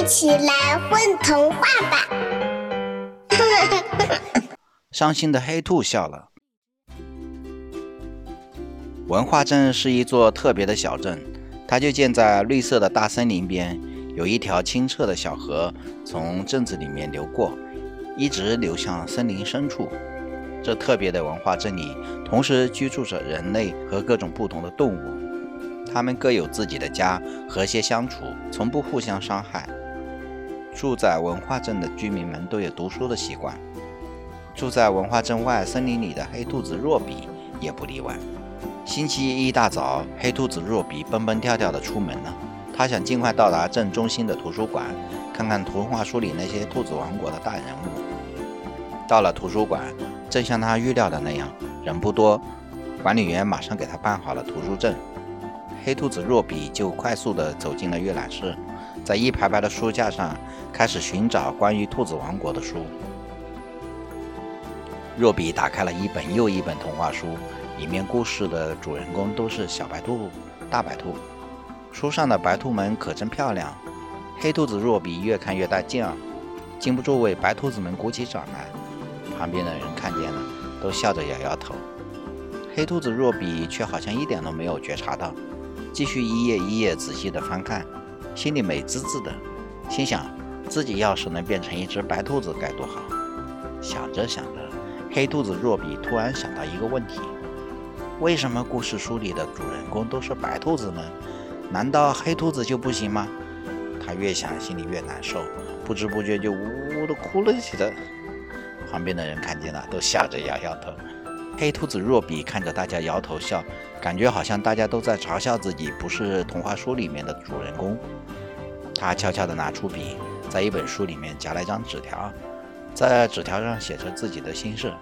一起来混童话吧！伤心的黑兔笑了。文化镇是一座特别的小镇，它就建在绿色的大森林边，有一条清澈的小河从镇子里面流过，一直流向森林深处。这特别的文化镇里，同时居住着人类和各种不同的动物，它们各有自己的家，和谐相处，从不互相伤害。住在文化镇的居民们都有读书的习惯。住在文化镇外森林里的黑兔子若比也不例外。星期一一大早，黑兔子若比蹦蹦跳跳地出门了。他想尽快到达镇中心的图书馆，看看童话书里那些兔子王国的大人物。到了图书馆，正像他预料的那样，人不多，管理员马上给他办好了图书证。黑兔子若比就快速地走进了阅览室，在一排排的书架上开始寻找关于兔子王国的书。若比打开了一本又一本童话书，里面故事的主人公都是小白兔、大白兔。书上的白兔们可真漂亮。黑兔子若比越看越带劲儿，禁不住为白兔子们鼓起掌来。旁边的人看见了，都笑着摇摇头。黑兔子若比却好像一点都没有觉察到，继续一页一页仔细地翻看，心里美滋滋的，心想自己要是能变成一只白兔子该多好。想着想着。黑兔子若比突然想到一个问题：为什么故事书里的主人公都是白兔子呢？难道黑兔子就不行吗？他越想心里越难受，不知不觉就呜呜的哭了起来。旁边的人看见了，都笑着摇摇头。黑兔子若比看着大家摇头笑，感觉好像大家都在嘲笑自己不是童话书里面的主人公。他悄悄地拿出笔，在一本书里面夹了一张纸条。在纸条上写着自己的心事：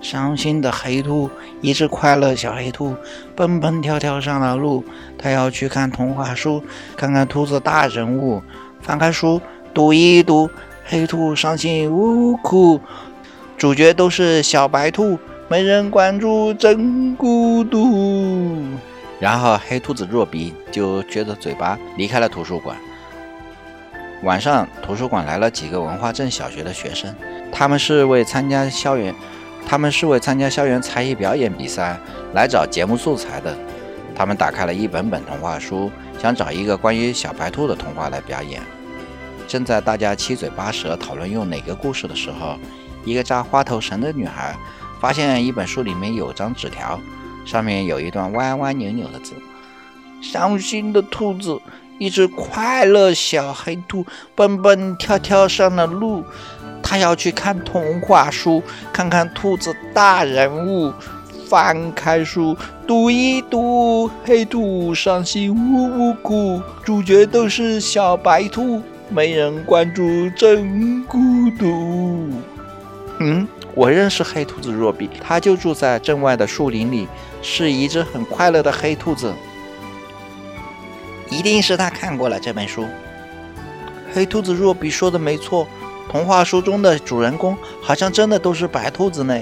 伤心的黑兔，一只快乐小黑兔，蹦蹦跳跳上了路。他要去看童话书，看看兔子大人物。翻开书，读一读，黑兔伤心呜呜哭。主角都是小白兔，没人关注，真孤独。然后黑兔子若比就撅着嘴巴离开了图书馆。晚上，图书馆来了几个文化镇小学的学生，他们是为参加校园，他们是为参加校园才艺表演比赛来找节目素材的。他们打开了一本本童话书，想找一个关于小白兔的童话来表演。正在大家七嘴八舌讨论用哪个故事的时候，一个扎花头绳的女孩发现一本书里面有张纸条，上面有一段歪歪扭扭的字：“伤心的兔子。”一只快乐小黑兔蹦蹦跳跳上了路，它要去看童话书，看看兔子大人物。翻开书，读一读，黑兔伤心呜呜哭，主角都是小白兔，没人关注，真孤独。嗯，我认识黑兔子若比，它就住在镇外的树林里，是一只很快乐的黑兔子。一定是他看过了这本书。黑兔子若比说的没错，童话书中的主人公好像真的都是白兔子呢。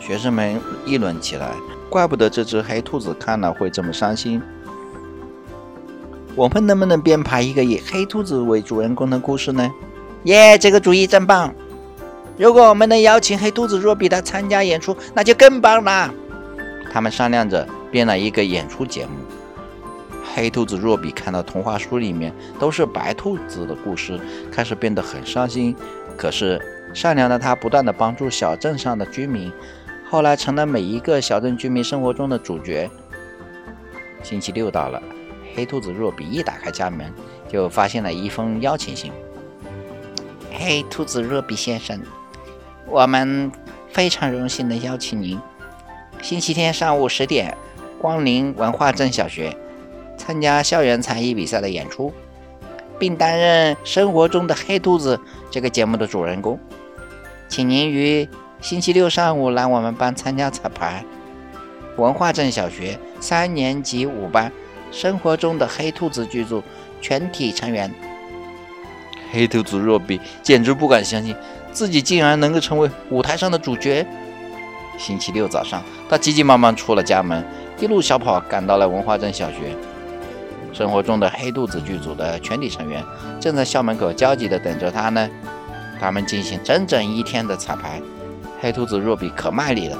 学生们议论起来，怪不得这只黑兔子看了会这么伤心。我们能不能编排一个以黑兔子为主人公的故事呢？耶，这个主意真棒！如果我们能邀请黑兔子若比来参加演出，那就更棒了。他们商量着编了一个演出节目。黑兔子若比看到童话书里面都是白兔子的故事，开始变得很伤心。可是善良的他不断的帮助小镇上的居民，后来成了每一个小镇居民生活中的主角。星期六到了，黑兔子若比一打开家门，就发现了一封邀请信。黑兔子若比先生，我们非常荣幸的邀请您，星期天上午十点，光临文化镇小学。参加校园才艺比赛的演出，并担任《生活中的黑兔子》这个节目的主人公，请您于星期六上午来我们班参加彩排。文化镇小学三年级五班《生活中的黑兔子》剧组全体成员。黑兔子若比简直不敢相信自己竟然能够成为舞台上的主角。星期六早上，他急急忙忙出了家门，一路小跑赶到了文化镇小学。生活中的黑肚子剧组的全体成员正在校门口焦急地等着他呢。他们进行整整一天的彩排，黑兔子若比可卖力了，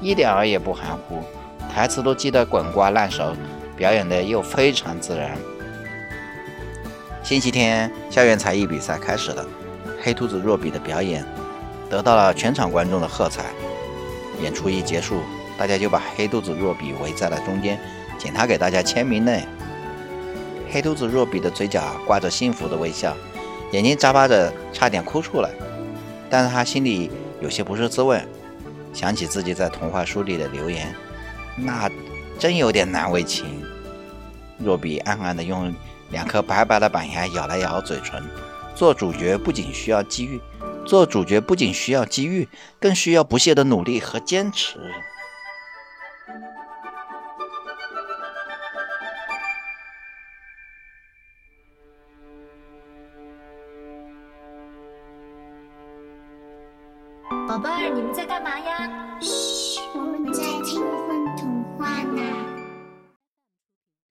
一点儿也不含糊，台词都记得滚瓜烂熟，表演的又非常自然。星期天，校园才艺比赛开始了，黑兔子若比的表演得到了全场观众的喝彩。演出一结束，大家就把黑兔子若比围在了中间，请他给大家签名呢。黑兔子若比的嘴角挂着幸福的微笑。眼睛眨巴着，差点哭出来，但是他心里有些不是滋味，想起自己在童话书里的留言，那真有点难为情。若比暗暗地用两颗白白的板牙咬了咬嘴唇，做主角不仅需要机遇，做主角不仅需要机遇，更需要不懈的努力和坚持。宝贝儿，你们在干嘛呀？嘘，我们在听